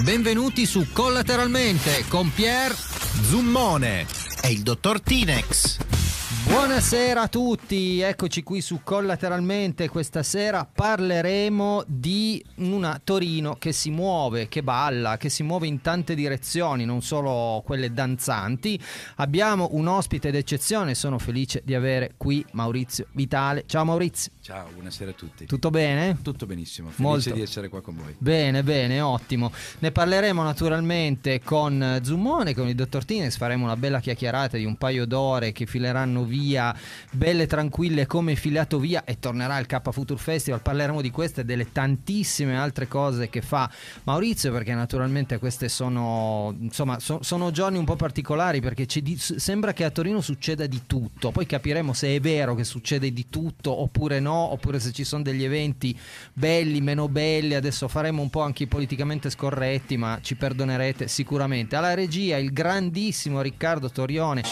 Benvenuti su Collateralmente con Pier Zummone e il dottor Tinex. Buonasera a tutti, eccoci qui su Collateralmente. Questa sera parleremo di una Torino che si muove, che balla, che si muove in tante direzioni, non solo quelle danzanti. Abbiamo un ospite d'eccezione, sono felice di avere qui Maurizio Vitale. Ciao Maurizio. Ciao, buonasera a tutti. Tutto bene? Tutto benissimo, felice Molto. di essere qua con voi. Bene, bene, ottimo. Ne parleremo naturalmente con Zummone, con il dottor Tines, faremo una bella chiacchierata di un paio d'ore che fileranno via, belle tranquille come filato via e tornerà al K Future Festival. Parleremo di queste e delle tantissime altre cose che fa Maurizio, perché naturalmente queste sono, insomma, so- sono giorni un po' particolari perché di- sembra che a Torino succeda di tutto. Poi capiremo se è vero che succede di tutto oppure no, oppure se ci sono degli eventi belli, meno belli. Adesso faremo un po' anche i politicamente scorretti, ma ci perdonerete sicuramente. Alla regia il grandissimo Riccardo Torione.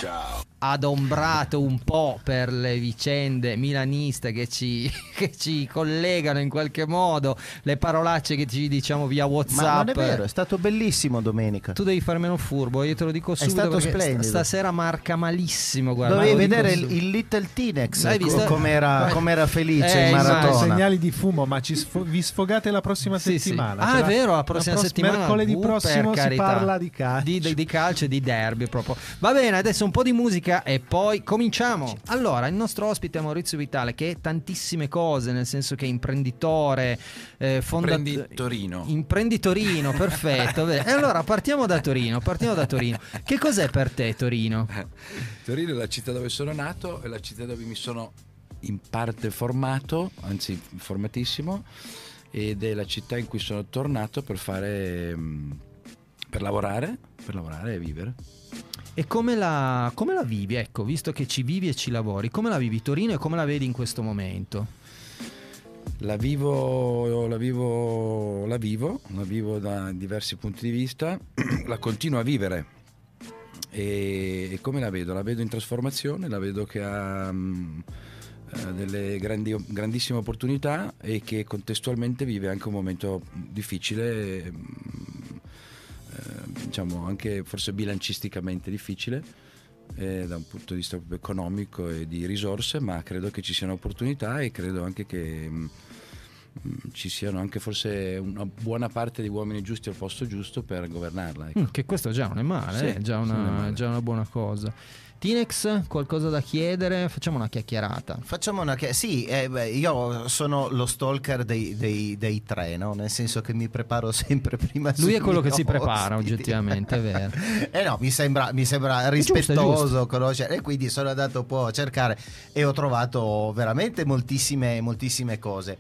Adombrato un po' per le vicende milaniste che ci, che ci collegano in qualche modo, le parolacce che ci diciamo via Ma WhatsApp. non è vero, è stato bellissimo domenica. Tu devi fare meno furbo, io te lo dico subito stato perché sta- splendido. stasera marca malissimo. Guarda, Dovevi vedere il, il Little Tinex visto? com'era, com'era felice Eh, in maratona. segnali di fumo, ma ci sfo- vi sfogate la prossima Sì, sì. settimana. Ah, Cioè, è vero, la prossima pros- settimana. Mercoledì uh, prossimo si carità. parla di calcio. Di, di- di calcio e di derby proprio. Va bene, adesso un po' di musica e poi cominciamo. Allora, il nostro ospite è Maurizio Vitale, che è tantissime cose, nel senso che è imprenditore, eh, fondatore. Imprenditorino. Imprenditorino, perfetto. E allora partiamo da Torino, partiamo da Torino. Che cos'è per te Torino? Torino è la città dove sono nato, è la città dove mi sono in parte formato, anzi formatissimo, ed è la città in cui sono tornato per fare, mm, per lavorare, per lavorare e vivere. E come la, come la vivi? Ecco, visto che ci vivi e ci lavori, come la vivi Torino e come la vedi in questo momento? La vivo, la vivo, la vivo, la vivo da diversi punti di vista, la continuo a vivere. E, e come la vedo? La vedo in trasformazione, la vedo che ha eh, delle grandi- grandissime opportunità e che contestualmente vive anche un momento difficile, mm, diciamo anche forse bilancisticamente difficile eh, da un punto di vista proprio economico e di risorse, ma credo che ci siano opportunità e credo anche che mh, ci siano anche forse una buona parte di uomini giusti al posto giusto per governarla. ecco. Mm, che questo già non è male, Sì, eh, è già sì, una, non è male. già una buona cosa. Tinex, qualcosa da chiedere? Facciamo una chiacchierata. Facciamo una che sì, eh, beh, io sono lo stalker dei, dei- dei tre, no? nel senso che mi preparo sempre prima. Lui è quello che si prepara, oggettivamente, è vero. eh no, mi sembra, mi sembra giusto, rispettoso giusto. conoscere e quindi sono andato un po' a cercare e ho trovato veramente moltissime, moltissime cose.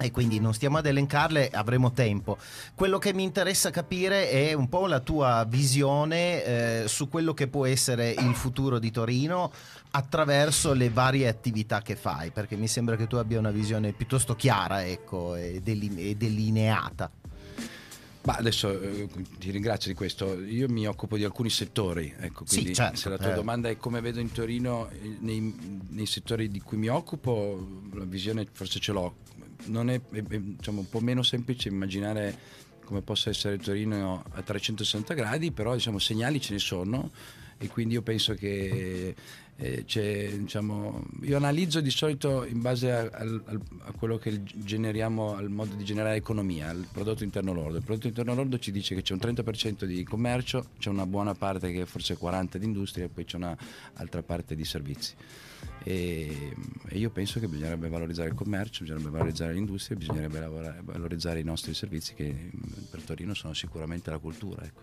E quindi non stiamo ad elencarle, avremo tempo. Quello che mi interessa capire è un po' la tua visione eh, su quello che può essere il futuro di Torino attraverso le varie attività che fai, perché mi sembra che tu abbia una visione piuttosto chiara ecco, e, deline- e delineata. Ma adesso eh, ti ringrazio di questo. Io mi occupo di alcuni settori, ecco, Sì, quindi certo, se la tua eh. domanda è come vedo in Torino eh, nei, nei settori di cui mi occupo, la visione forse ce l'ho. Non è, è- è, diciamo, un po' meno semplice immaginare come possa essere Torino a 360 gradi, però diciamo, segnali ce ne sono e quindi io penso che eh, diciamo, io analizzo di solito in base a, al- a quello che generiamo, al modo di generare economia, al prodotto interno lordo. Il prodotto interno lordo ci dice che c'è un 30% di commercio, c'è una buona parte che è forse 40% di industria e poi c'è un'altra parte di servizi. E, e io penso che bisognerebbe valorizzare il commercio, bisognerebbe valorizzare l'industria, bisognerebbe lavorare- valorizzare i nostri servizi che mh, per Torino sono sicuramente la cultura. Ecco.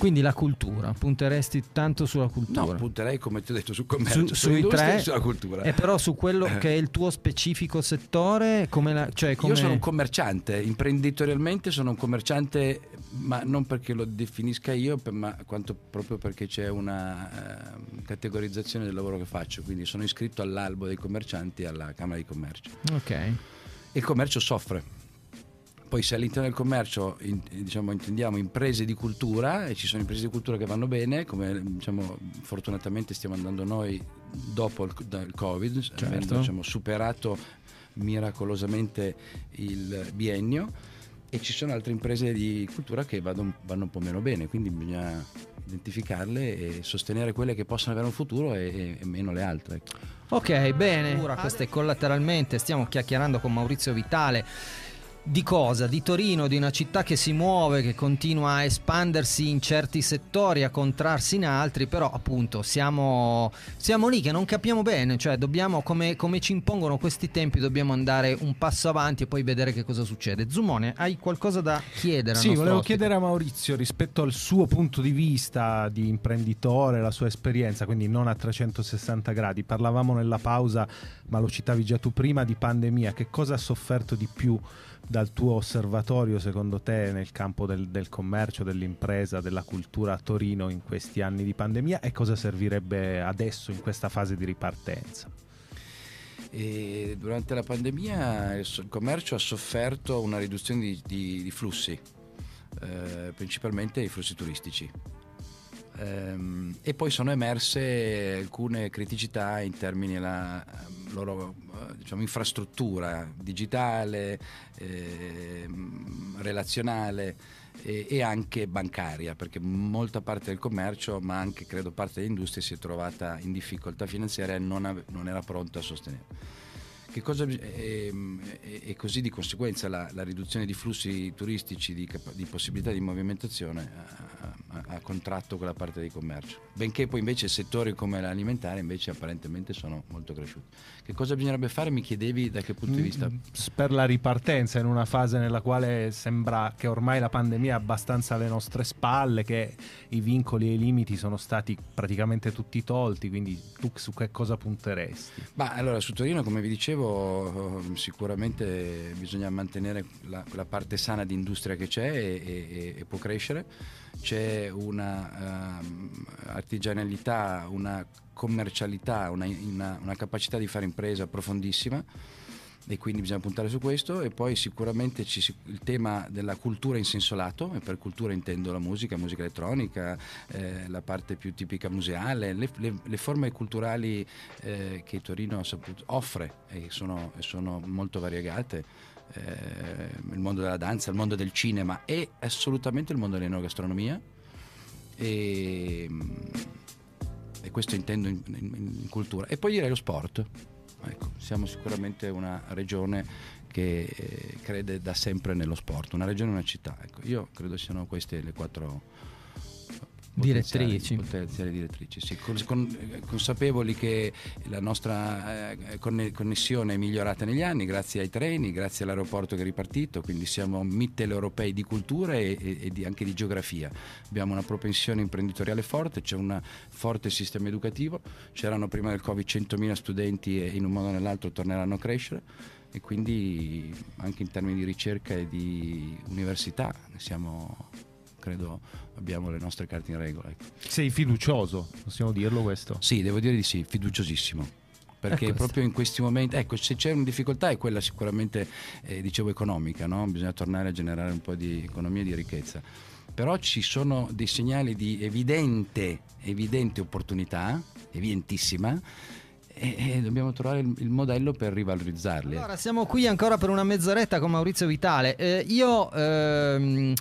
Quindi la cultura, punteresti tanto sulla cultura. No, punterei come ti ho detto sul commercio, Su- sui tre e sulla cultura. E però su quello che è il tuo specifico settore, come la, cioè come... Io sono un commerciante, imprenditorialmente sono un commerciante, ma non perché lo definisca io, ma quanto proprio perché c'è una eh, categorizzazione del lavoro che faccio. Quindi sono iscritto all'albo dei commercianti alla Camera di Commercio. Ok. Il commercio soffre. Poi se all'interno del commercio in- diciamo, intendiamo imprese di cultura e ci sono imprese di cultura che vanno bene, come diciamo, fortunatamente stiamo andando noi dopo il, dal Covid, avendo diciamo, superato miracolosamente il biennio e ci sono altre imprese di cultura che vado- vanno un po' meno bene, quindi bisogna identificarle e sostenere quelle che possono avere un futuro e, e meno le altre. ecco. Ok, bene. Ora queste collateralmente stiamo chiacchierando con Maurizio Vitale. Di cosa? Di Torino, di una città che si muove, che continua a espandersi in certi settori, a contrarsi in altri, però appunto siamo, siamo lì che non capiamo bene, cioè dobbiamo, come, come ci impongono questi tempi, dobbiamo andare un passo avanti e poi vedere che cosa succede. Zumone, hai qualcosa da chiedere? Sì, volevo ospite? chiedere a Maurizio rispetto al suo punto di vista di imprenditore, la sua esperienza, quindi non a 360 gradi. Parlavamo nella pausa, ma lo citavi già tu prima, di pandemia. Che cosa ha sofferto di più dal tuo osservatorio, secondo te, nel campo del, del commercio, dell'impresa, della cultura a Torino in questi anni di pandemia e cosa servirebbe adesso in questa fase di ripartenza? E durante la pandemia il commercio ha sofferto una riduzione di, di- di flussi, eh, principalmente i flussi turistici. Ehm, e poi sono emerse alcune criticità in termini della loro diciamo, infrastruttura digitale, ehm, relazionale e, e anche bancaria, perché molta parte del commercio, ma anche credo parte dell'industria, si è trovata in difficoltà finanziaria e non, ave- non era pronta a sostenere. Che cosa, ehm, e, e così di conseguenza la, la riduzione di flussi turistici, di, di possibilità di movimentazione ha, ha- ha contratto quella parte di commercio. Benché poi invece settori come l'alimentare invece apparentemente sono molto cresciuti. Che cosa bisognerebbe fare? Mi chiedevi da che punto di vista? Mm, Per la ripartenza in una fase nella quale sembra che ormai la pandemia è abbastanza alle nostre spalle, che i vincoli e i limiti sono stati praticamente tutti tolti, quindi tu su che cosa punteresti? Ma allora su Torino, come vi dicevo, eh, sicuramente bisogna mantenere la, la parte sana di industria che c'è e, e- e può crescere. C'è una ehm, artigianalità, una commercialità, una, una- una capacità di fare impresa profondissima e quindi bisogna puntare su questo. E poi sicuramente ci il tema della cultura in senso lato e per cultura intendo la musica, musica elettronica, eh, la parte più tipica museale, le, le- le forme culturali eh, che Torino offre e sono, sono molto variegate. eh, il mondo della danza, il mondo del cinema e assolutamente il mondo dell'enogastronomia e, e questo intendo in, in- in cultura. E poi direi lo sport Ecco, siamo sicuramente una regione che eh, crede da sempre nello sport, una regione e una città. Ecco, io credo siano queste le quattro Direttrici. potenziali direttrici, sì. Con- con- consapevoli che la nostra eh, conne- connessione è migliorata negli anni grazie ai treni, grazie all'aeroporto che è ripartito, quindi siamo mitteleuropei di cultura e, e- e di- anche di geografia. Abbiamo una propensione imprenditoriale forte, c'è un forte sistema educativo, c'erano prima del Covid 100.000 studenti e in un modo o nell'altro torneranno a crescere e quindi anche in termini di ricerca e di università siamo, credo, abbiamo le nostre carte in regola. ecco. Sei fiducioso, possiamo dirlo questo? Sì, devo dire di sì, fiduciosissimo. Perché questo. proprio in questi momenti, ecco, se c'è una difficoltà è quella sicuramente, eh, dicevo, economica, no? bisogna tornare a generare un po' di economia e di ricchezza. Però ci sono dei segnali di evidente, evidente opportunità, evidentissima, e, e dobbiamo trovare il, il modello per rivalorizzarli. Allora, siamo qui ancora per una mezz'oretta con Maurizio Vitale. Eh, io ehm,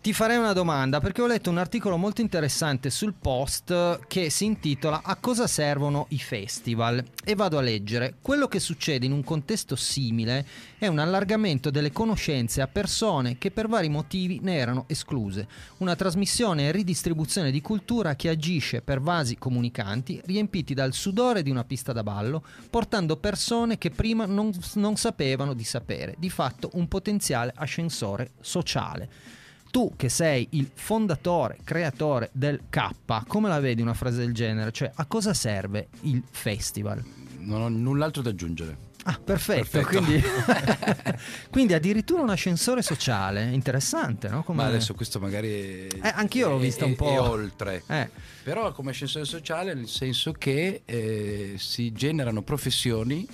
ti farei una domanda perché ho letto un articolo molto interessante sul post che si intitola A cosa servono i festival? E vado a leggere. Quello che succede in un contesto simile è un allargamento delle conoscenze a persone che per vari motivi ne erano escluse. Una trasmissione e ridistribuzione di cultura che agisce per vasi comunicanti riempiti dal sudore di una pista da ballo, portando persone che prima non, non sapevano di sapere, di fatto un potenziale ascensore sociale. Tu che sei il fondatore, creatore del K, come la vedi una frase del genere? Cioè, a cosa serve il festival? Non ho null'altro da aggiungere. Ah, perfetto. Perfetto. Quindi, quindi addirittura un ascensore sociale. Interessante, no? Come- Ma adesso questo magari... Eh, anch'io l'ho vista un po'. è oltre. Eh, Però come ascensore sociale nel senso che eh, si generano professioni,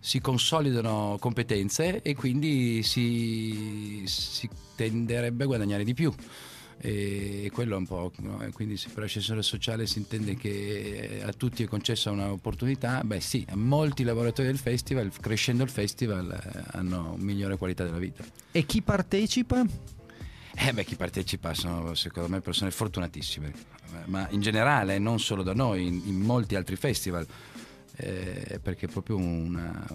si consolidano competenze e quindi si, si tenderebbe a guadagnare di più. e quello è un po', no? quindi se per ascensore sociale si intende che a tutti è concessa un'opportunità, beh sì, a molti lavoratori del festival, crescendo il festival, eh, hanno migliore qualità della vita. E chi partecipa? Eh beh, chi partecipa sono secondo me persone fortunatissime, ma in generale, non solo da noi, in, in molti altri festival, eh, perché è proprio una,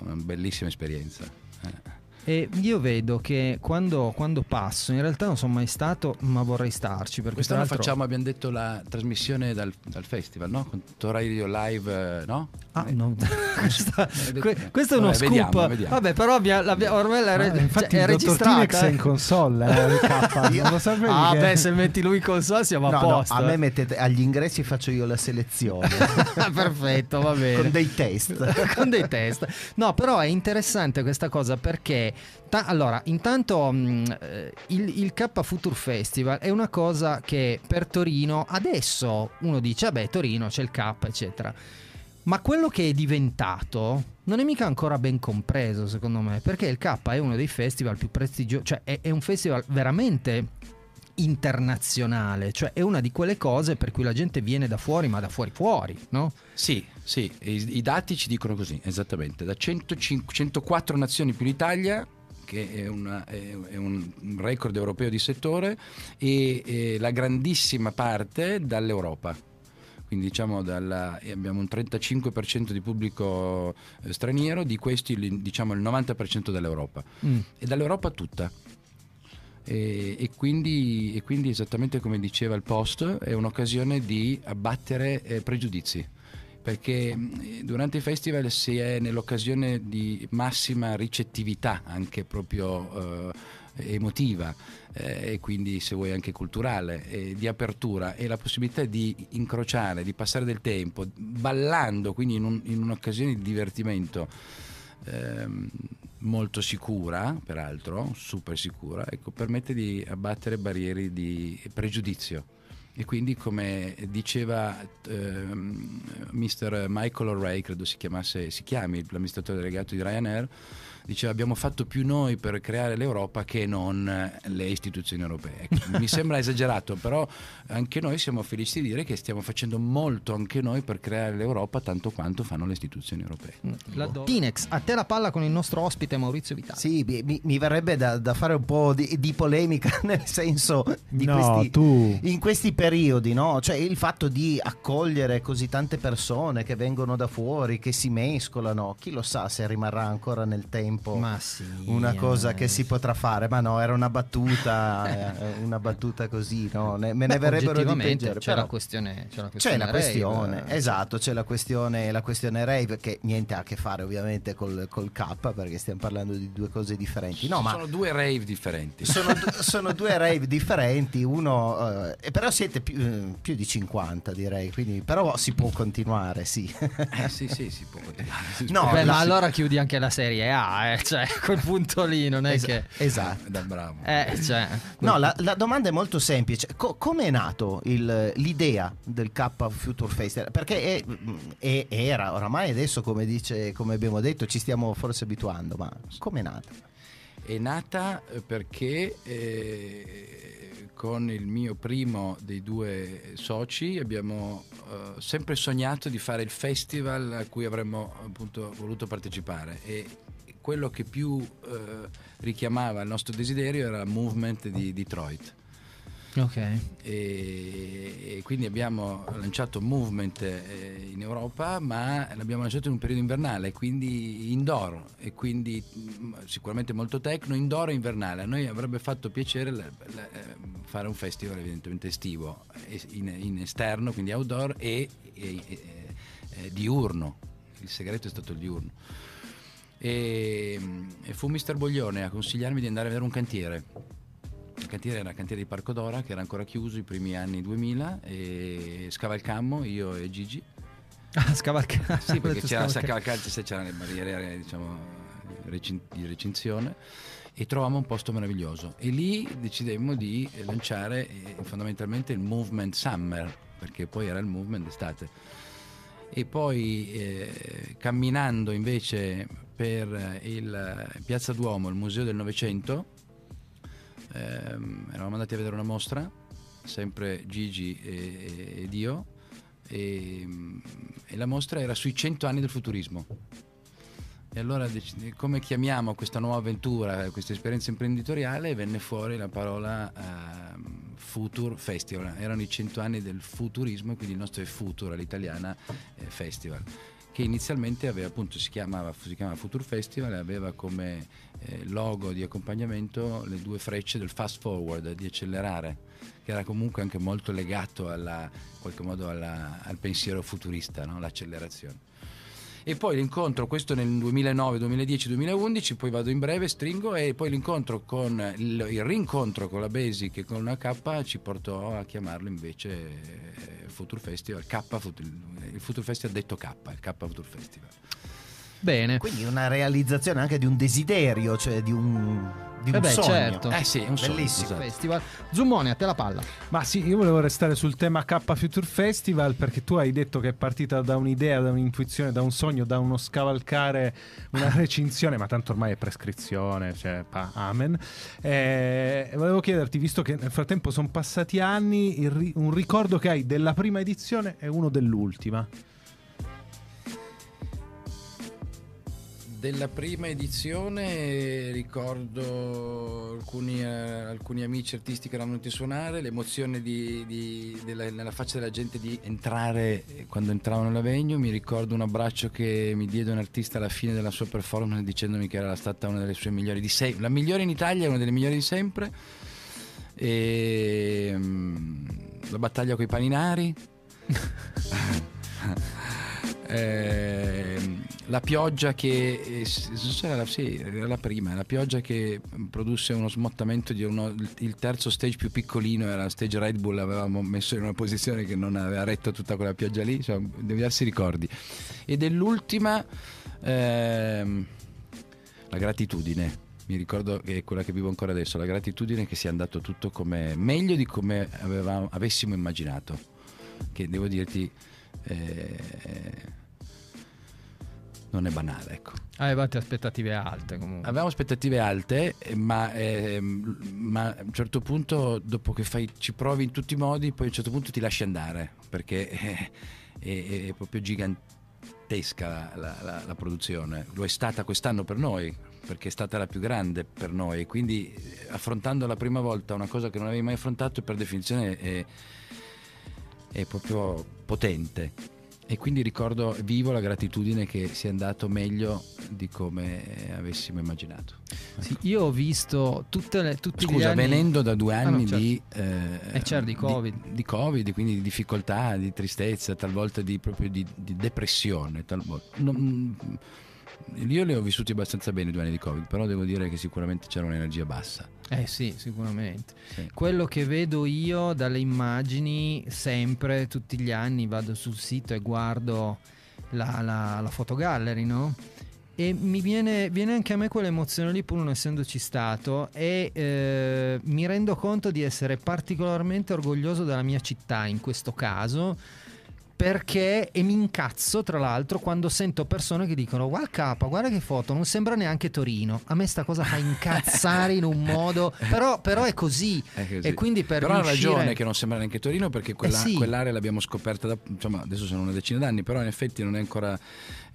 una bellissima esperienza. Eh. E io vedo che quando, quando, passo, in realtà non sono mai stato, ma vorrei starci. Perché Quest'anno facciamo, abbiamo detto, la trasmissione dal, dal festival, no? Con Radio Live, eh, no? Ah, no. Questa, que, questo è uno Vabbè, scoop. Vediamo, vediamo. Vabbè, però abbia, l'abbia, ormai la re, ah, infatti cioè, è registrata. è in console, eh, non lo sapevi Ah, che... beh, se metti lui in console siamo no, a posto. No, a me mettete agli ingressi faccio io la selezione. Perfetto, va bene. Con dei test. Con dei test. No, però è interessante questa cosa perché ta- allora, intanto mh, mm, eh, il, il K Future Festival è una cosa che per Torino adesso uno dice, vabbè, Torino c'è il K, eccetera ma quello che è diventato non è mica ancora ben compreso, secondo me, perché il K è uno dei festival più prestigiosi, cioè è, è un festival veramente internazionale, cioè è una di quelle cose per cui la gente viene da fuori, ma da fuori fuori, no? Sì, sì, i, i dati ci dicono così, esattamente, da 105, 104 nazioni più l'Italia che è, una, è, un record europeo di settore e, e la grandissima parte dall'Europa quindi diciamo dalla, abbiamo un 35% di pubblico eh, straniero, di questi diciamo il 90% dall'Europa mm. e dall'Europa tutta. E, e, quindi, e, quindi, esattamente come diceva il post è un'occasione di abbattere eh, pregiudizi perché mm, durante i festival si è nell'occasione di massima ricettività anche proprio eh, emotiva eh, e quindi se vuoi anche culturale, eh, di apertura e la possibilità di incrociare, di passare del tempo ballando, quindi in, un, in un'occasione di divertimento ehm, molto sicura, peraltro, super sicura, ecco, permette di abbattere barriere di pregiudizio. E quindi, come diceva ehm, Mr. Michael O'Reilly, credo si chiamasse, si chiami l'amministratore delegato di Ryanair, diceva abbiamo fatto più noi per creare l'Europa che non eh, le istituzioni europee. Ecco, mi sembra esagerato, però anche noi siamo felici di dire che stiamo facendo molto anche noi per creare l'Europa tanto quanto fanno le istituzioni europee. Mm. Tinex, a te la palla con il nostro ospite Maurizio Vitale. Sì, mi, mi verrebbe da, da, fare un po' di, di polemica nel senso di no, questi, tu... in questi periodi, no? Cioè il fatto di accogliere così tante persone che vengono da fuori, che si mescolano, chi lo sa se rimarrà ancora nel tempo tempo sì, una cosa eh. che si potrà fare, ma no, era una battuta, eh, una battuta così, no? ne, me ne Beh, verrebbero di peggiore. C'è, la questione, c'è la questione, c'è la questione rave. esatto, c'è la questione, la questione rave che niente ha a che fare ovviamente col, col K perché stiamo parlando di due cose differenti. No, ma sono due rave differenti. Sono, sono due rave differenti, uno, eh, però siete più, più, di 50 direi, quindi però si può continuare, sì. Eh, sì, sì, si può continuare. No, Beh, ma allora chiudi anche la serie A, eh, cioè a quel punto lì non è Esa- che... Esatto. Da bravo. Eh, cioè, no, la, la, domanda è molto semplice. Co- come è nato il, l'idea del K Future Festival? Perché è, è, era, oramai adesso come, dice, come abbiamo detto ci stiamo forse abituando, ma come è nata? È nata eh, perché... Eh, con il mio primo dei due soci abbiamo uh, sempre sognato di fare il festival a cui avremmo appunto voluto partecipare e quello che più eh, richiamava il nostro desiderio era movement di Detroit. Ok. E, e quindi abbiamo lanciato Movement eh, in Europa, ma l'abbiamo lanciato in un periodo invernale, quindi indoor, e quindi mm, sicuramente molto tecno, indoor e invernale. A noi avrebbe fatto piacere la, la, eh, fare un festival evidentemente estivo, in, in esterno, quindi outdoor e, e, e diurno. Il segreto è stato il diurno e, e fu Mister Boglione a consigliarmi di andare a vedere un cantiere. Il cantiere era il cantiere di Parco Dora che era ancora chiuso i primi anni 2000 e scavalcammo io e Gigi. Ah, scavalcammo? Sì, perché c'era scavalcante se c'erano le barriere diciamo, di recinzione e trovammo un posto meraviglioso e lì decidemmo di lanciare eh, fondamentalmente il movement summer perché poi era il movement d'estate e poi eh, camminando invece per il Piazza Duomo, il Museo del Novecento, ehm, eravamo andati a vedere una mostra, sempre Gigi e- ed io, e, e la mostra era sui 100 anni del futurismo. E allora come chiamiamo questa nuova avventura, questa esperienza imprenditoriale, venne fuori la parola ehm, Future Festival. Erano i 100 anni del futurismo e quindi il nostro è Future, all'italiana eh, Festival che inizialmente aveva, appunto, si, chiamava, si chiamava Future Festival e aveva come eh, logo di accompagnamento le due frecce del fast forward, di accelerare, che era comunque anche molto legato alla, in qualche modo alla- al pensiero futurista, no? l'accelerazione. E poi l'incontro, questo nel 2009, 2010, 2011, poi vado in breve, stringo e poi l'incontro con il, il rincontro con la Basic e con una K ci portò a chiamarlo invece eh, Future Festival, K, il Future Festival detto K, il K Future Festival. Bene. Quindi una realizzazione anche di un desiderio, cioè di un, di un Eh beh, sogno. certo. Eh sì, un sogno, Bellissimo. esatto. Festival. Zummone, a te la palla. Ma sì, io volevo restare sul tema K Future Festival perché tu hai detto che è partita da un'idea, da un'intuizione, da un sogno, da uno scavalcare una recinzione, ma tanto ormai è prescrizione, cioè pa- amen. Eh, volevo chiederti, visto che nel frattempo sono passati anni, il ri- un ricordo che hai della prima edizione e uno dell'ultima. Della prima edizione ricordo alcuni, eh, alcuni amici artisti che erano venuti a suonare, l'emozione di- di- della- nella faccia della gente di entrare eh, quando entravano nella venue, mi ricordo un abbraccio che mi diede un artista alla fine della sua performance dicendomi che era stata una delle sue migliori di sempre, la migliore in Italia, una delle migliori di sempre, e mm, la battaglia con i paninari. Ehm, la pioggia che eh, era la, sì, era la prima, la pioggia che produsse uno smottamento di uno, il, terzo stage più piccolino era stage Red Bull, avevamo messo in una posizione che non aveva retto tutta quella pioggia lì, insomma, diversi ricordi. E dell'ultima ehm, la gratitudine. Mi ricordo che è quella che vivo ancora adesso, la gratitudine che sia andato tutto come meglio di come avevamo- avessimo immaginato. Che devo dirti eh, non è banale, ecco. Avevate aspettative alte comunque. Avevamo aspettative alte, eh, ma, ehm, ma a un certo punto, dopo che fai, ci provi in tutti i modi, poi a un certo punto ti lasci andare, perché eh, è, è proprio gigantesca la, la- la- produzione. Lo è stata quest'anno per noi, perché è stata la più grande per noi. Quindi eh, affrontando la prima volta una cosa che non avevi mai affrontato, per definizione è, è proprio potente. E quindi ricordo vivo la gratitudine che sia andato meglio di come avessimo immaginato. Sì, io ho visto tutte le, tutti gli Scusa, anni... venendo da due Ah, no, anni certo. di, eh, Eh, certo, di Covid. di, Covid, quindi di difficoltà, di tristezza, talvolta di, proprio di, di depressione. talvolta. Non- io li ho vissuti abbastanza bene i due anni di Covid, però devo dire che sicuramente c'era un'energia bassa. Eh sì, sicuramente. Sì. Quello che vedo io dalle immagini, sempre, tutti gli anni, vado sul sito e guardo la, la, la fotogallery, no? E mi viene, viene anche a me quell'emozione lì, pur non essendoci stato, e eh, mi rendo conto di essere particolarmente orgoglioso della mia città in questo caso. Perché e mi incazzo tra l'altro quando sento persone che dicono guarda K, guarda che foto, non sembra neanche Torino. A me sta cosa fa incazzare in un modo, però, però è così. È così. E quindi per però ha riuscire- ragione che non sembra neanche Torino perché quella- Eh sì. quell'area l'abbiamo scoperta da, insomma adesso sono una decina d'anni però in effetti non è ancora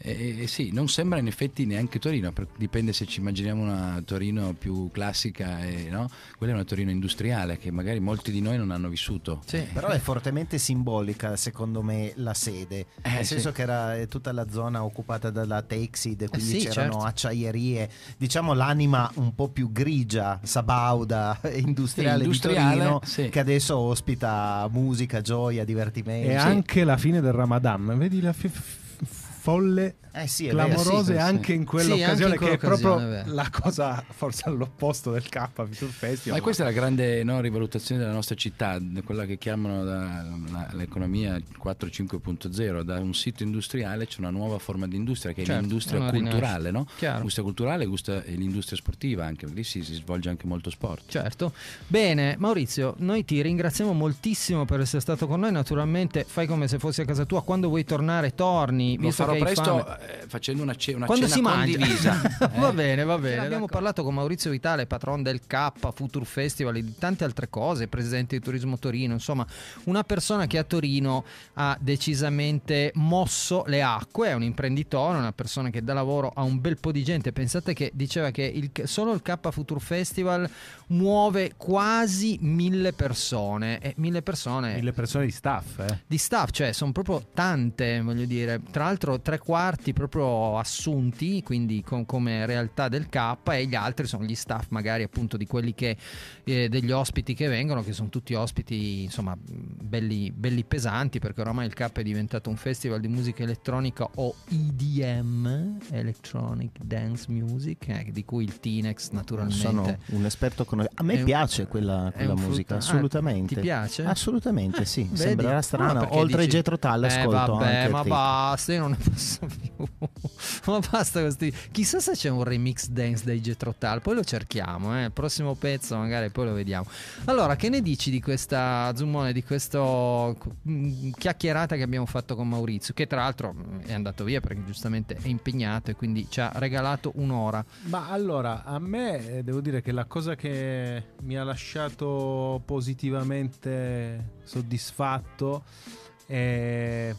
eh, eh, sì non sembra in effetti neanche Torino dipende se ci immaginiamo una Torino più classica e, no? quella è una Torino industriale che magari molti di noi non hanno vissuto Sì. Però è fortemente simbolica, secondo me, la sede. Eh, Nel sì. senso che era eh, tutta la zona occupata dalla Texid, quindi sì, c'erano certo. acciaierie. Diciamo l'anima un po' più grigia, sabauda, industriale, Sì, industriale, di Torino, sì. che adesso ospita musica, gioia, divertimento. E anche la fine del Ramadan, vedi la f- folle Eh sì, è vero, clamorose sì, anche in Sì, quell'occasione anche in che è proprio è vero. la cosa forse all'opposto del K Future Festival. Ma questa è la grande no, rivalutazione della nostra città, quella che chiamano da- la- l'economia 4.5.0. Da un sito industriale c'è una nuova forma di industria che è Certo, l'industria una culturale, no? L'industria culturale gusta- e l'industria sportiva anche, lì si, si svolge anche molto sport. Certo. Bene, Maurizio, noi ti ringraziamo moltissimo per essere stato con noi. Naturalmente fai come se fossi a casa tua. Quando vuoi tornare, torni. Lo visto farò presto eh, facendo una, ce- una Quando cena si condivisa. va Eh. bene, va bene. Abbiamo parlato con Maurizio Vitale, patron del K, Future Festival e di tante altre cose, presidente di Turismo Torino, insomma, una persona che a Torino ha decisamente mosso le acque, è un imprenditore, una persona che dà lavoro a un bel po' di gente. Pensate che diceva che il- solo il K Future Festival muove quasi mille persone e mille persone Mille persone di staff, eh. di staff, cioè sono proprio tante, voglio dire, tra l'altro tre quarti proprio assunti, quindi con- come realtà del K e gli altri sono gli staff magari appunto di quelli che, eh, degli ospiti che vengono, che sono tutti ospiti insomma belli, belli pesanti perché oramai il K è diventato un festival di musica elettronica o EDM, Electronic Dance Music, eh, di cui il Tinex naturalmente. Sono un esperto con... A me È un- piace quella, è quella un musica, frutto- ah, assolutamente. ti piace? Assolutamente, sì. Vedi? Sembrerà Ah, strano. Oltre dici- Jetro Tull Eh, ascolto vabbè, anche ma basta, io non ne posso più. ma basta questi. Chissà se c'è un remix dance dei Jetro Tull, poi lo cerchiamo, eh. Il prossimo pezzo magari poi lo vediamo. Allora, che ne dici di questa Zummone, di questa chiacchierata che abbiamo fatto con Maurizio, che tra l'altro mm, è andato via perché giustamente è impegnato e quindi ci ha regalato un'ora. Ma allora, a me eh, devo dire che la cosa che mi ha lasciato positivamente soddisfatto è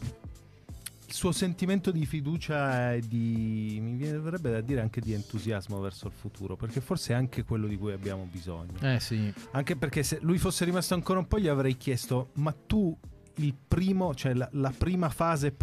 il suo sentimento di fiducia e di, mi verrebbe da dire anche di entusiasmo verso il futuro, perché forse è anche quello di cui abbiamo bisogno. Eh sì. Anche perché se lui fosse rimasto ancora un po' gli avrei chiesto, ma tu il primo, cioè la, la prima fase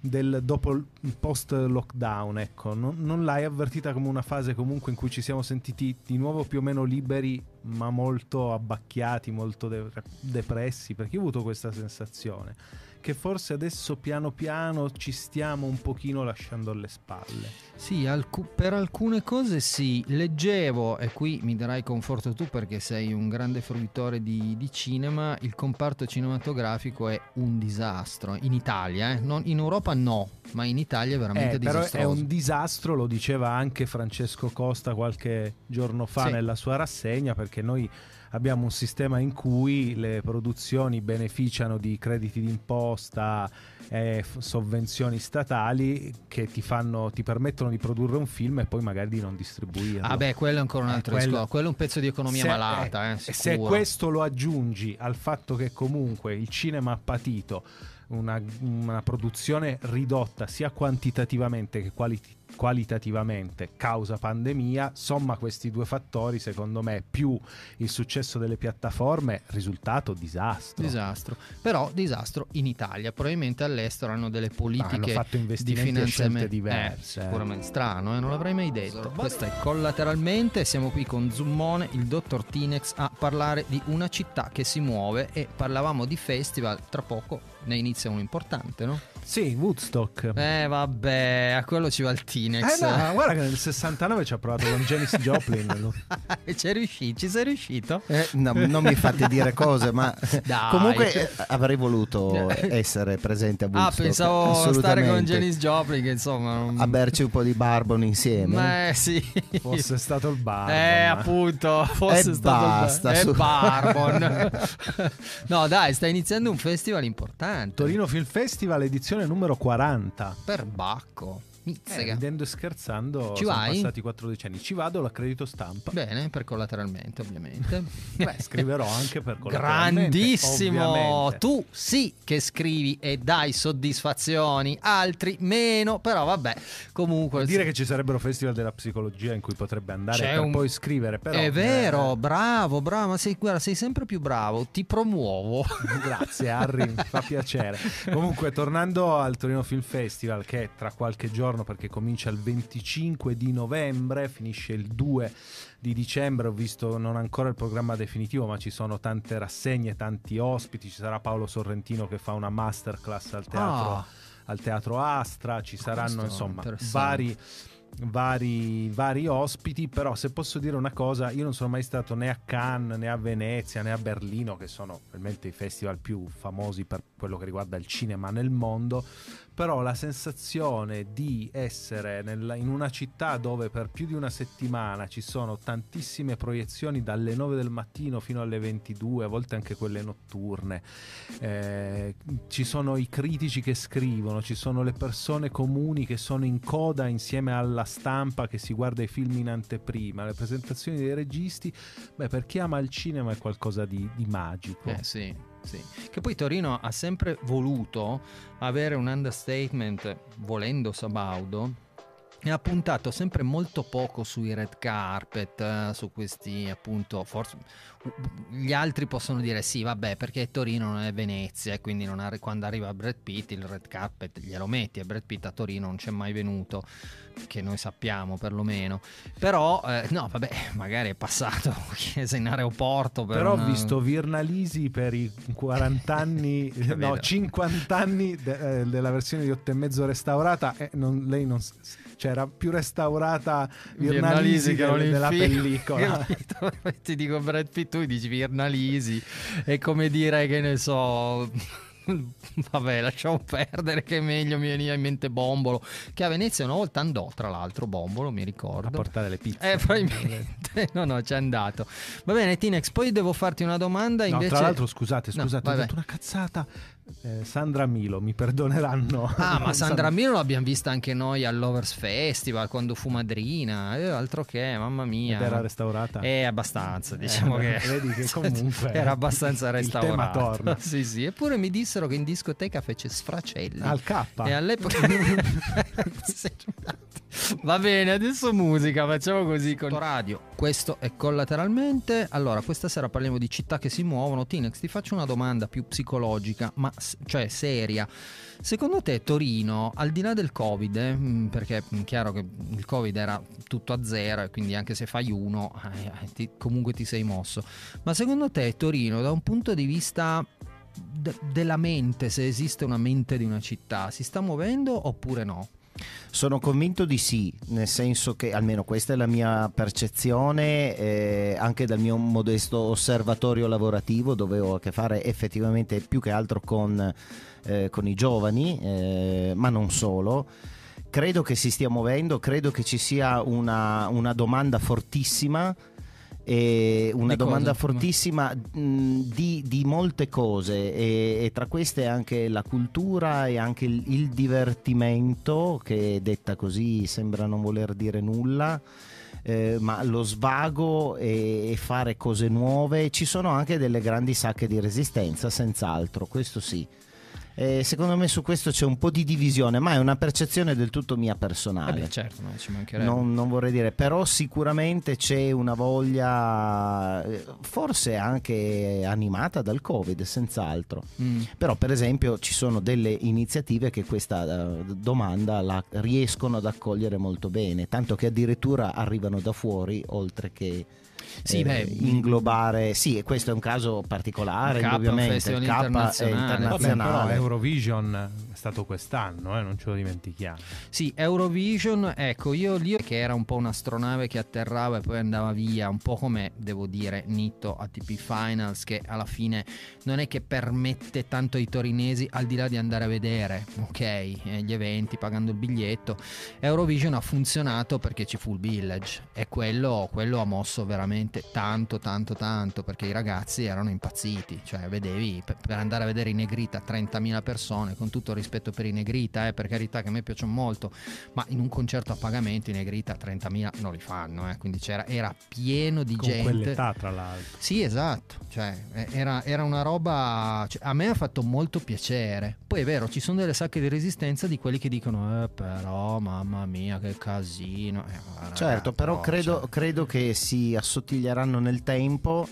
del dopo il post lockdown, ecco, non, non l'hai avvertita come una fase comunque in cui ci siamo sentiti di nuovo più o meno liberi, ma molto abbacchiati, molto de- depressi, perché ho avuto questa sensazione che forse adesso piano piano ci stiamo un pochino lasciando alle spalle. Sì, alcu- per alcune cose sì, leggevo, e qui mi darai conforto tu perché sei un grande fruitore di, di cinema, il comparto cinematografico è un disastro, in Italia, eh? Non- in Europa no, ma in Italia è veramente Eh, però è disastroso. un disastro, lo diceva anche Francesco Costa qualche giorno fa Sì. nella sua rassegna, perché noi abbiamo un sistema in cui le produzioni beneficiano di crediti d'imposta e sovvenzioni statali che ti, fanno, ti permettono di produrre un film e poi magari di non distribuirlo. Ah beh, quello è ancora un Eh, altro quello- discorso, quello è un pezzo di economia Se- malata, eh, e se questo lo aggiungi al fatto che comunque il cinema ha patito una, una produzione ridotta sia quantitativamente che quali- qualitativamente causa pandemia, somma questi due fattori, secondo me, più il successo delle piattaforme, risultato disastro. Disastro, però disastro in Italia, probabilmente all'estero hanno delle politiche hanno fatto di investimenti e finanziamento scelte diverse. Eh, sicuramente strano, eh, non l'avrei mai detto. Questo è collateralmente. Siamo qui con Zummone, il dottor Tinex, a parlare di una città che si muove e parlavamo di festival. Tra poco ne inizia uno importante, no? Sì, Woodstock. Eh, vabbè, a quello ci va il Tinex. Eh no, guarda che nel 69 ci ha provato con Janis Joplin. no? Ci riuscito? Ci sei riuscito? Eh, no, non mi fate dire cose, ma Dai. comunque eh, avrei voluto essere presente a Ah, Woodstock. pensavo stare con. Janis Joplin, che insomma. non- a berci un po' di barbon insieme. Eh, sì. Fosse stato il bar. Eh, appunto, fosse E stato basta, il su. è Barbon. no, dai, sta iniziando un festival importante. Torino Film Festival, edizione numero 40. per Bacco. Eh, Mizzega. ridendo e scherzando, Ci sono vai? passati 14 anni. Ci vado, l'accredito stampa. Bene, per collateralmente, ovviamente. Beh, scriverò anche per collateralmente, Grandissimo! ovviamente. Tu sì che scrivi e dai soddisfazioni, altri meno, però vabbè, comunque dire che ci sarebbero festival della psicologia in cui potrebbe andare C'è per un- poi scrivere. Però, è vero, eh, bravo, bravo, ma sei, guarda, sei sempre più bravo, ti promuovo. Grazie Harry, mi fa piacere. Comunque, tornando al Torino Film Festival, che tra qualche giorno perché comincia il 25 di novembre, finisce il 2 di dicembre. Ho visto non ancora il programma definitivo, ma ci sono tante rassegne, tanti ospiti. Ci sarà Paolo Sorrentino che fa una masterclass al teatro, Ah. al teatro Astra. Ci saranno Questo è insomma vari. Vari, vari ospiti, però se posso dire una cosa, io non sono mai stato né a Cannes né a Venezia né a Berlino, che sono probabilmente i festival più famosi per quello che riguarda il cinema nel mondo, però la sensazione di essere nella- in una città dove per più di una settimana ci sono tantissime proiezioni dalle 9 del mattino fino alle 22, a volte anche quelle notturne, eh, ci sono i critici che scrivono, ci sono le persone comuni che sono in coda insieme alla stampa che si guarda i film in anteprima, le presentazioni dei registi, beh per chi ama il cinema è qualcosa di, di magico. Eh sì, sì. Che poi Torino ha sempre voluto avere un understatement, volendo Sabaudo, e ha puntato sempre molto poco sui red carpet, eh, su questi appunto, forse gli altri possono dire sì, vabbè, perché Torino non è Venezia e quindi non arri- quando arriva Brad Pitt il red carpet glielo metti e Brad Pitt a Torino non c'è mai venuto, che noi sappiamo perlomeno. Però, eh, no, vabbè, magari è passato, chiesa in aeroporto. Per Però ho una- visto Virnalisi per i 40 anni, no, Capito. 50 anni de- eh, della versione di 8 e mezzo restaurata e non- lei non cioè era più restaurata Virnalisi che non della film. pellicola. Ti dico Brad Pitt, tu dici Virnalisi, è come dire che ne so... Vabbè, lasciamo perdere che è meglio mi veniva in mente Bombolo, che a Venezia una volta andò, tra l'altro, Bombolo, mi a ricordo. portare le pizze. Eh, probabilmente. No, no, c'è andato. Va bene, Tinex, poi devo farti una domanda No, invece... tra l'altro, scusate, No, scusate, vai, ho detto una cazzata. Eh, Sandra Milo, mi perdoneranno. Ah, ma Sandra Milo l'abbiamo vista anche noi all'Overs Festival quando fu madrina, eh, altro che, mamma mia. Ed era restaurata. È abbastanza, diciamo Eh, che vedi che comunque era abbastanza il restaurato. tema torna. Sì, sì. Eppure mi dissero che in discoteca fece sfracelli. Al K. E all'epoca Sì. Va bene, adesso musica, facciamo così con radio. Questo è collateralmente. Allora, questa sera parliamo di città che si muovono. Tinex, ti faccio una domanda più psicologica, ma cioè seria. Secondo te Torino, al di là del Covid, eh, mh, perché è chiaro che il Covid era tutto a zero e quindi anche se fai uno, eh, eh, ti- comunque ti sei mosso. Ma secondo te Torino, da un punto di vista de- della mente, se esiste una mente di una città, si sta muovendo oppure no? Sono convinto di sì, nel senso che almeno questa è la mia percezione, eh, anche dal mio modesto osservatorio lavorativo, dove ho a che fare effettivamente più che altro con, eh, con i giovani, eh, ma non solo. Credo che si stia muovendo, credo che ci sia una, una domanda fortissima. E una Di cosa? domanda fortissima mh, di, di molte cose e, e tra queste anche la cultura e anche il, il divertimento che detta così sembra non voler dire nulla eh, ma lo svago e, e fare cose nuove ci sono anche delle grandi sacche di resistenza senz'altro questo sì Eh, secondo me su questo c'è un po' di divisione ma è una percezione del tutto mia personale Eh beh, certo, no, ci mancherebbe. non, non vorrei dire, però sicuramente c'è una voglia, eh, forse anche animata dal Covid, senz'altro. Mm. Però, per esempio, ci sono delle iniziative che questa eh, domanda la riescono ad accogliere molto bene, tanto che addirittura arrivano da fuori, oltre che Sì, eh, beh, inglobare. Sì, e questo è un caso particolare, K indubbiamente. Il K è internazionale. Vabbè, però internazionale. Eurovision è stato quest'anno, eh, non ce lo dimentichiamo. Sì, Eurovision, ecco, io lì che era un po' un'astronave che atterrava e poi andava via, un po' come, devo dire, Nitto ATP Finals, che alla fine non è che permette tanto ai torinesi, al di là di andare a vedere, ok, eh, gli eventi, pagando il biglietto, Eurovision ha funzionato perché ci fu il village e quello, quello ha mosso veramente tanto, tanto, tanto, perché i ragazzi erano impazziti, cioè vedevi, per, andare a vedere i Negrita 30.000 persone, con tutto il rispetto per i Negrita, eh, per carità che a me piacciono molto, ma in un concerto a pagamento i Negrita 30.000 non li fanno, eh, quindi c'era, era pieno di Con gente. quell'età, tra l'altro. Sì, esatto, cioè, era, era una roba, cioè, a me ha fatto molto piacere. Poi è vero, ci sono delle sacche di resistenza di quelli che dicono, eh però, mamma mia, che casino. Eh, guarda, Certo, però credo, cioè, credo che si assottiglieranno nel tempo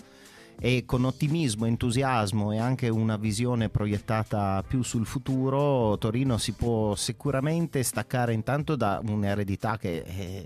e con ottimismo, entusiasmo e anche una visione proiettata più sul futuro, Torino si può sicuramente staccare intanto da un'eredità che è, è-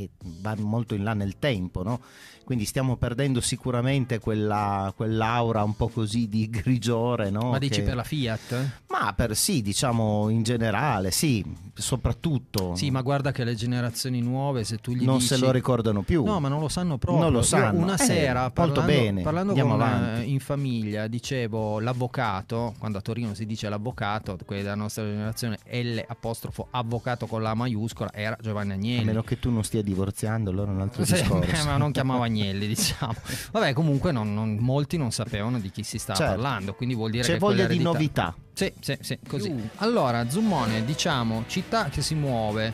e va molto in là nel tempo, no? Quindi stiamo perdendo sicuramente quella, quell'aura un po' così di grigiore. No? Ma dici che... per la Fiat? Ma per sì, diciamo in generale, sì, soprattutto. Sì, ma guarda che le generazioni nuove, se tu gli non dici... se lo ricordano più. No, ma non lo sanno proprio. Non lo sanno. Una Eh, sera, parlando, bene. parlando Andiamo con, avanti. eh, in famiglia, dicevo l'avvocato, quando a Torino si dice l'avvocato, quelli della nostra generazione, L apostrofo avvocato con la maiuscola, era Giovanni A Agnelli. meno che tu non stia divorziando, allora è un altro Sì, discorso. ma non chiamava Agnelli, diciamo. Vabbè, comunque non- non- molti non sapevano di chi si stava Certo. parlando, quindi vuol dire C'è che voglia di novità. Sì, sì, sì, così. Allora, Zummone, diciamo, città che si muove.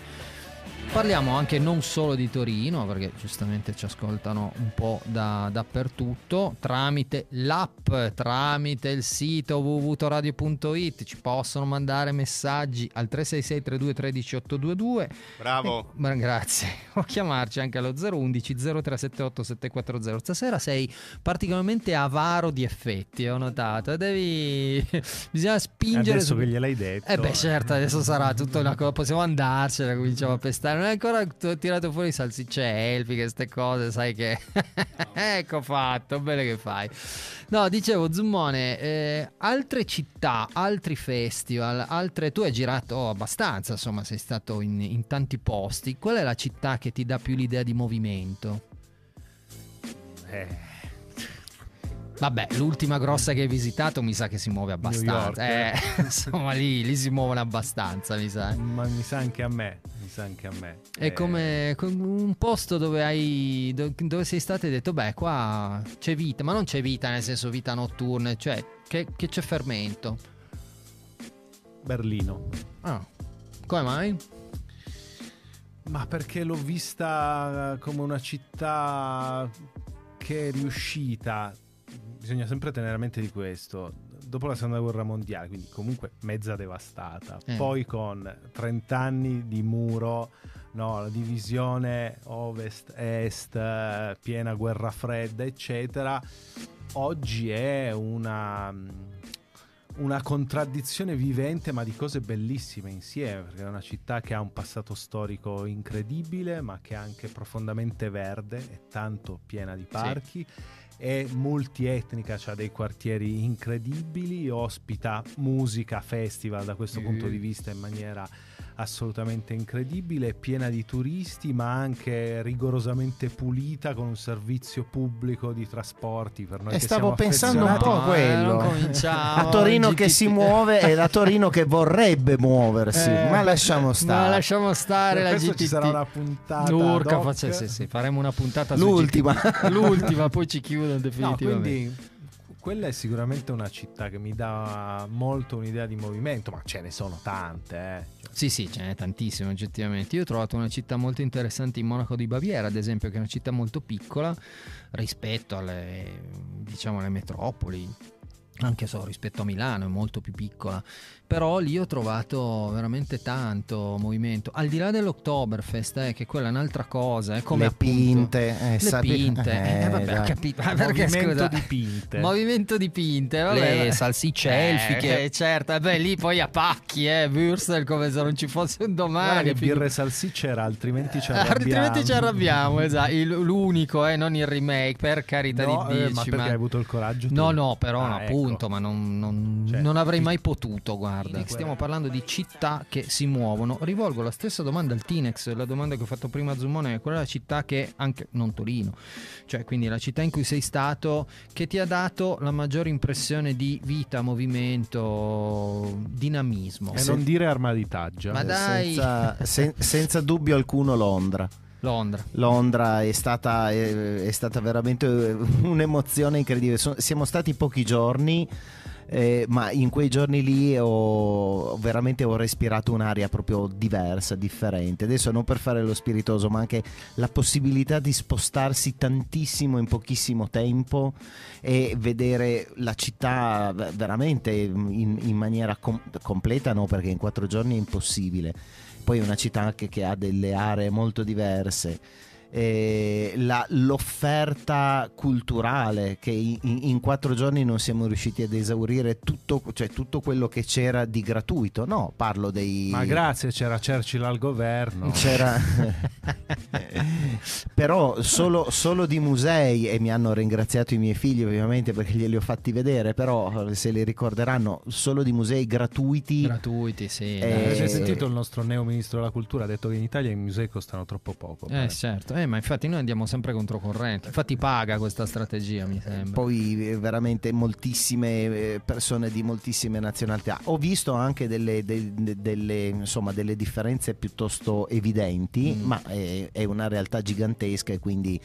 Parliamo anche non solo di Torino, perché giustamente ci ascoltano un po' da- dappertutto, tramite l'app, tramite il sito www.radio.it, ci possono mandare messaggi al 366 32 13 822 Bravo. ma grazie. O chiamarci anche allo 011 0378 740. Stasera sei particolarmente avaro di effetti, ho notato. Devi bisogna spingere Adesso su che gliel'hai detto. Eh beh, certo, adesso sarà tutta una cosa. Possiamo andarcene, cominciamo a pestare. Non è ancora t- tirato fuori salsicce elfiche, queste cose, sai che. ecco fatto, bene che fai. No, dicevo, Zummone, eh, altre città, altri festival, altre. Tu hai girato abbastanza, insomma, sei stato in, in tanti posti. Qual è la città che ti dà più l'idea di movimento? Eh, Vabbè, l'ultima grossa che hai visitato mi sa che si muove York, abbastanza. eh. Eh, insomma, lì, lì si muovono abbastanza, mi sa. ma mi sa anche a me. Sa anche a me. È Eh, come com- un posto dove hai do- dove sei stato e hai detto beh qua c'è vita ma non c'è vita nel senso vita notturna cioè che, che c'è fermento Berlino. ah. come mai? Ma perché l'ho vista come una città che è riuscita. Bisogna sempre tenere a mente di questo. Dopo la seconda guerra mondiale, quindi comunque mezza devastata. Eh. Poi con 30 anni di muro, no, la divisione ovest-est, piena guerra fredda, eccetera. Oggi è una una contraddizione vivente ma di cose bellissime insieme perché è una città che ha un passato storico incredibile ma che è anche profondamente verde e tanto piena di parchi è multietnica, ha dei quartieri incredibili, ospita musica, festival da questo Mm. punto di vista in maniera assolutamente incredibile, è piena di turisti ma anche rigorosamente pulita con un servizio pubblico di trasporti per noi E che stavo siamo pensando un po' a non quello. A Torino oggi che ti- si muove e da Torino che vorrebbe muoversi, Eh, ma lasciamo ma stare. lasciamo stare Per la GTT ci sarà una puntata Urca, faccia- sì, sì, faremo una puntata L'ultima. L'ultima poi ci chiudono No, definitivamente quindi quella è sicuramente una città che mi dà molto un'idea di movimento, ma ce ne sono tante, eh. Sì, sì, ce n'è tantissimo oggettivamente. Io ho trovato una città molto interessante in Monaco di Baviera, ad esempio, che è una città molto piccola rispetto alle, diciamo, alle metropoli. Anche so, rispetto a Milano è molto più piccola. Però lì ho trovato veramente tanto movimento. Al di là dell'Oktoberfest, eh, che quella è un'altra cosa. È come le appunto- pinte, eh, le sapi- pinte. eh, Eh, vabbè, ho dai. capito. Ma perché, movimento scusa? di pinte. Movimento di pinte, vabbè. Le salsicce Eh, elfiche. eh, certo, eh, beh, lì poi a pacchi, eh, Würstel come se non ci fosse un Guarda domani. che birra e salsicce era, altrimenti ci arrabbiamo. Altrimenti ci arrabbiamo, esatto. Il- l'unico, eh, non il remake, per carità No, di eh, Dio. ma perché man- hai avuto il coraggio? tu? No, no, però Ah, no, ecco. appunto, ma non, non- Cioè, non avrei ti- mai potuto, guarda. Stiamo parlando di città che si muovono. Rivolgo la stessa domanda al Tinex, la domanda che ho fatto prima a Zumone, qual è la città che, anche non Torino, cioè quindi la città in cui sei stato, che ti ha dato la maggiore impressione di vita, movimento, dinamismo? E non dire armaditaggia. Ma Eh, dai. Senza, sen- senza dubbio alcuno Londra. Londra. Londra è stata, è, è stata veramente un'emozione incredibile. So- siamo stati pochi giorni, eh, ma in quei giorni lì ho veramente ho respirato un'aria proprio diversa, differente. Adesso non per fare lo spiritoso, ma anche la possibilità di spostarsi tantissimo in pochissimo tempo e vedere la città veramente in, in maniera com- completa, no, perché in quattro giorni è impossibile. Poi è una città anche che ha delle aree molto diverse. Eh, la- l'offerta culturale che in, in quattro giorni non siamo riusciti ad esaurire tutto, cioè tutto quello che c'era di gratuito. No, parlo dei... Ma grazie, c'era Churchill al governo. C'era però solo, solo di musei e mi hanno ringraziato i miei figli ovviamente perché glieli ho fatti vedere però se li ricorderanno solo di musei gratuiti Gratuiti, sì. Eh. Avete Eh, sentito il nostro neo ministro della cultura ha detto che in Italia i musei costano troppo poco. Eh certo, eh, ma infatti noi andiamo sempre controcorrente. Infatti paga questa strategia, mi sembra. poi eh, veramente moltissime eh, persone di moltissime nazionalità ho visto anche delle, de- de- delle, insomma, delle differenze piuttosto evidenti Mm. ma è, è una realtà gigantesca e quindi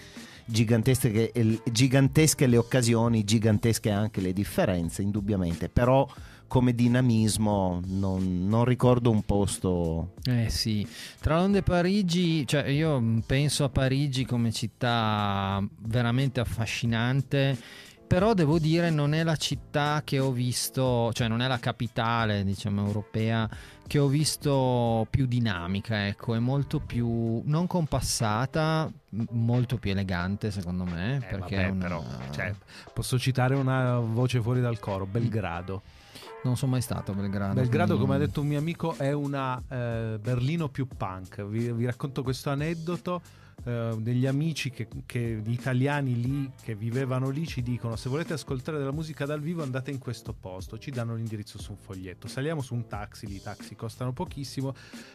gigantesche, gigantesche le occasioni gigantesche anche le differenze indubbiamente però come dinamismo non, non ricordo un posto. Eh sì, tra Londra e Parigi, cioè io penso a Parigi come città veramente affascinante, però devo dire non è la città che ho visto, cioè non è la capitale, diciamo, europea che ho visto più dinamica, ecco, è molto più non compassata, molto più elegante secondo me, Eh, perché vabbè, è una- però, cioè, posso citare una voce fuori dal coro, Belgrado. non sono mai stato a Belgrado. Belgrado, quindi- come ha detto un mio amico, è una eh, Berlino più punk. Vi, vi racconto questo aneddoto. Eh, degli amici che, che- italiani lì che vivevano lì ci dicono se volete ascoltare della musica dal vivo andate in questo posto. Ci danno l'indirizzo su un foglietto. Saliamo su un taxi lì i taxi costano pochissimo.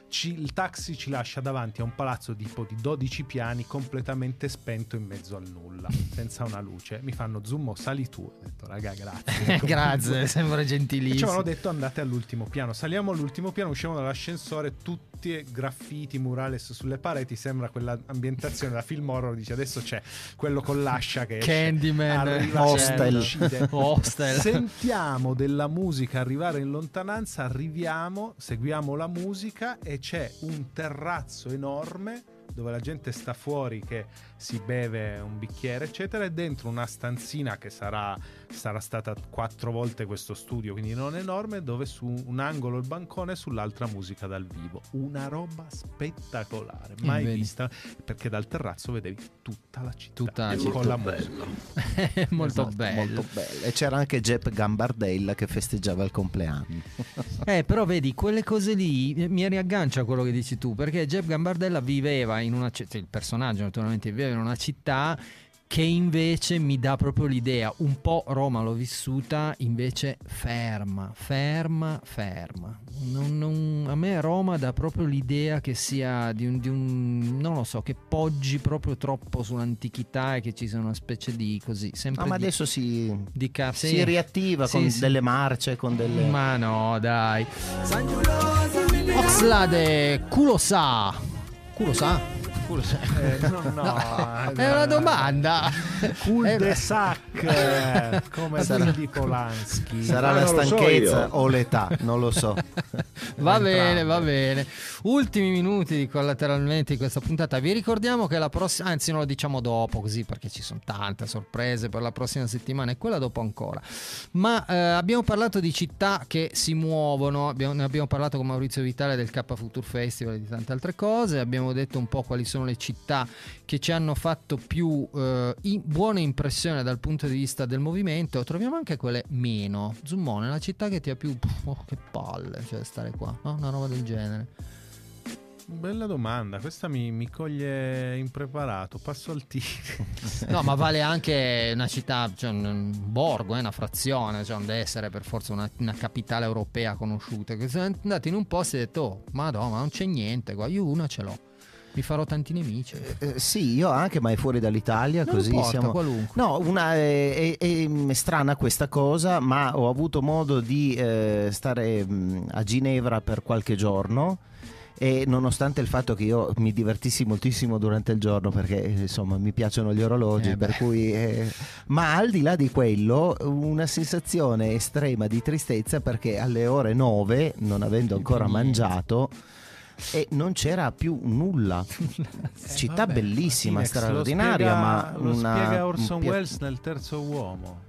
Ci- il taxi ci lascia davanti a un palazzo tipo di 12 piani completamente spento in mezzo al nulla senza una luce. Mi fanno zoom sali tu. Ho detto raga grazie. Grazie, sembra e ci gentilissimo. avevano detto andate all'ultimo piano. Saliamo all'ultimo piano, usciamo dall'ascensore, tutti graffiti, murales sulle pareti. Sembra quell'ambientazione da film horror. Dice adesso c'è quello con l'ascia che esce, Candyman, arriva, Hostel. Hostel. Sentiamo della musica arrivare in lontananza, arriviamo, seguiamo la musica e c'è un terrazzo enorme dove la gente sta fuori che si beve un bicchiere eccetera e dentro una stanzina che sarà, sarà stata quattro volte questo studio quindi non enorme dove su un angolo il bancone e sull'altra musica dal vivo una roba spettacolare mai vedi. vista perché dal terrazzo vedevi tutta la città Tutta la con città. la musica molto Esatto, bello. molto bello e c'era anche Jep Gambardella che festeggiava il compleanno Eh, però vedi, quelle cose lì eh, mi riaggancia a quello che dici tu, perché Jeff Gambardella viveva in una città, il personaggio naturalmente viveva in una città che invece mi dà proprio l'idea, un po' Roma l'ho vissuta, invece ferma, ferma, ferma. Non- non- a me Roma dà proprio l'idea che sia di un, di un- non lo so, che poggi proprio troppo sull'antichità e che ci sia una specie di così, sempre Ah, ma di, adesso si, di ca- si sì. riattiva Sì, con sì. delle marce, con delle... Ma no, dai. Oxlade, culo sa. Culo sa? Culo sa. Eh, no, no, È una domanda. Cul Eh, de sac eh, come Sarà- di Polanski Sarà la so stanchezza io. o l'età, non lo so. Va bene, va bene. Ultimi minuti di collateralmente di questa puntata. Vi ricordiamo che la prossima, anzi, non lo diciamo dopo così perché ci sono tante sorprese per la prossima settimana e quella dopo ancora. Ma eh, abbiamo parlato di città che si muovono. Abbiamo, ne abbiamo parlato con Maurizio Vitale del K Future Festival e di tante altre cose. Abbiamo detto un po' quali sono le città che ci hanno fatto più eh, in- buone impressioni dal punto di vista del movimento. Troviamo anche quelle meno. Zummone, la città che ti ha più. Oh, che palle, cioè stare qua, no? Una roba del genere. Bella domanda, questa mi, mi coglie impreparato. Passo al tiro. No, ma vale anche una città, cioè un, borgo, eh, una frazione, cioè non deve essere per forza una, una capitale europea conosciuta. Che siete andati in un posto e avete detto, oh, madonna, ma non c'è niente qua, io una ce l'ho. Mi farò tanti nemici. Eh, sì, io anche, ma è fuori dall'Italia, Non così importa, siamo... qualunque. No, una, è, è- è strana questa cosa, ma ho avuto modo di eh, stare mh, a Ginevra per qualche giorno e nonostante il fatto che io mi divertissi moltissimo durante il giorno perché eh, insomma mi piacciono gli orologi, Eh per cui, eh, ma al di là di quello una sensazione estrema di tristezza perché alle ore 9, non avendo ancora mangiato, e non c'era più nulla. Città Eh, Vabbè, bellissima, lo straordinaria, ma lo una, spiega Orson pia- Welles nel terzo uomo.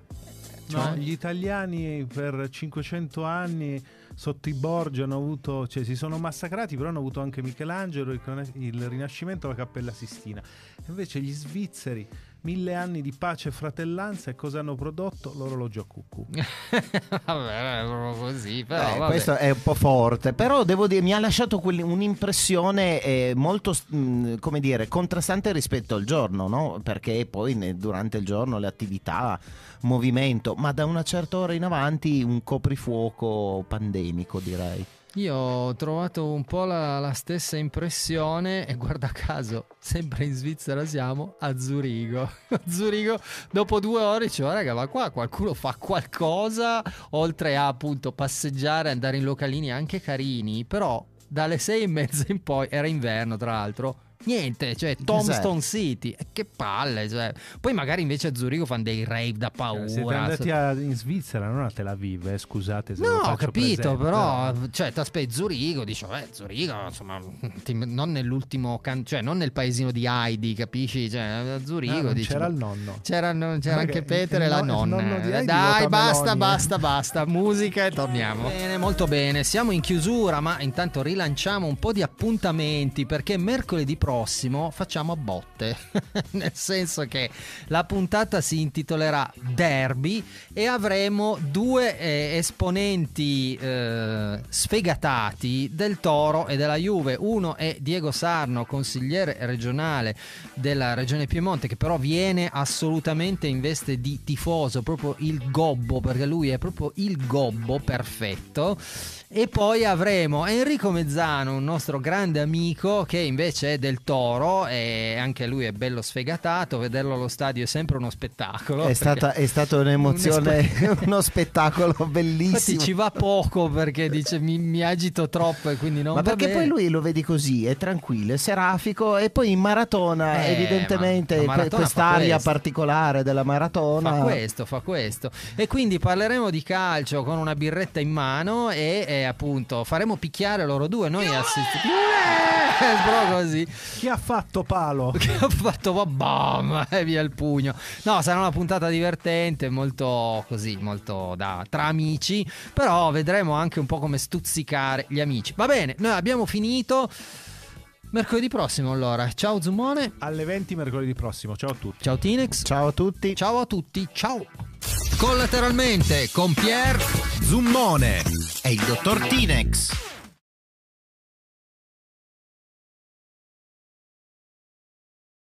Cioè? No, gli italiani per 500 anni sotto i Borgi hanno avuto, cioè si sono massacrati, però hanno avuto anche Michelangelo, il, il Rinascimento, la Cappella Sistina. Invece gli svizzeri mille anni di pace e fratellanza e cosa hanno prodotto? L'orologio a cucù. vabbè, è proprio così. Però, Eh, vabbè. questo è un po' forte, però devo dire, mi ha lasciato un'impressione eh, molto, mh, come dire, contrastante rispetto al giorno, no? Perché poi ne- durante il giorno le attività, movimento, ma da una certa ora in avanti un coprifuoco pandemico, direi. Io ho trovato un po' la, la stessa impressione e guarda caso, sempre in Svizzera siamo, a Zurigo. A Zurigo, dopo due ore dicevo, raga, ma qua qualcuno fa qualcosa, oltre a appunto passeggiare, andare in localini anche carini, però dalle sei e mezza in poi, era inverno tra l'altro, niente, cioè Tombstone City, e che palle, cioè. Poi magari invece a Zurigo fanno dei rave da paura. Siete andati a- in Svizzera, non a Tel Aviv, eh, scusate se No, ho capito, presente, però, cioè, ti aspetti Zurigo, dici, eh, Zurigo, insomma, ti- non nell'ultimo, can- cioè, non nel paesino di Heidi, capisci? Cioè, a Zurigo, Ah, non dici, c'era il nonno. C'era, no, c'era anche che- Peter e la no- il nonna. nonno di Heidi Dai, basta, eh. basta, basta. Musica e torniamo. Bene, molto bene. Siamo in chiusura, ma intanto rilanciamo un po' di appuntamenti perché mercoledì prossimo facciamo a botte. Nel senso che la puntata si intitolerà Derby e avremo due eh, esponenti eh, sfegatati del Toro e della Juve. Uno è Diego Sarno, consigliere regionale della regione Piemonte, che però viene assolutamente in veste di tifoso, proprio il gobbo, perché lui è proprio il gobbo perfetto. E poi avremo Enrico Mezzano, un nostro grande amico che invece è del Toro e anche lui è bello sfegatato, vederlo allo stadio è sempre uno spettacolo. È, stata, è stata un'emozione, uno spettacolo Infatti bellissimo. ci va poco perché dice mi, mi agito troppo e quindi non Ma perché bene. poi lui lo vedi così, è tranquillo, è serafico e poi in maratona Eh, evidentemente ma maratona quest'aria particolare della maratona Fa questo, fa questo. E quindi parleremo di calcio con una birretta in mano e, e appunto faremo picchiare loro due. Noi assistiamo. Proprio così. Chi ha fatto palo? Che ha fatto bam e via il pugno. No, sarà una puntata divertente, molto così, molto da tra amici. Però vedremo anche un po' come stuzzicare gli amici. Va bene, noi abbiamo finito. Mercoledì prossimo allora. Ciao Zumone. Alle 20 mercoledì prossimo. Ciao a tutti. Ciao Tinex. Ciao a tutti. Ciao a tutti. Ciao. Collateralmente con Pier Zummone. È il dottor Tinex.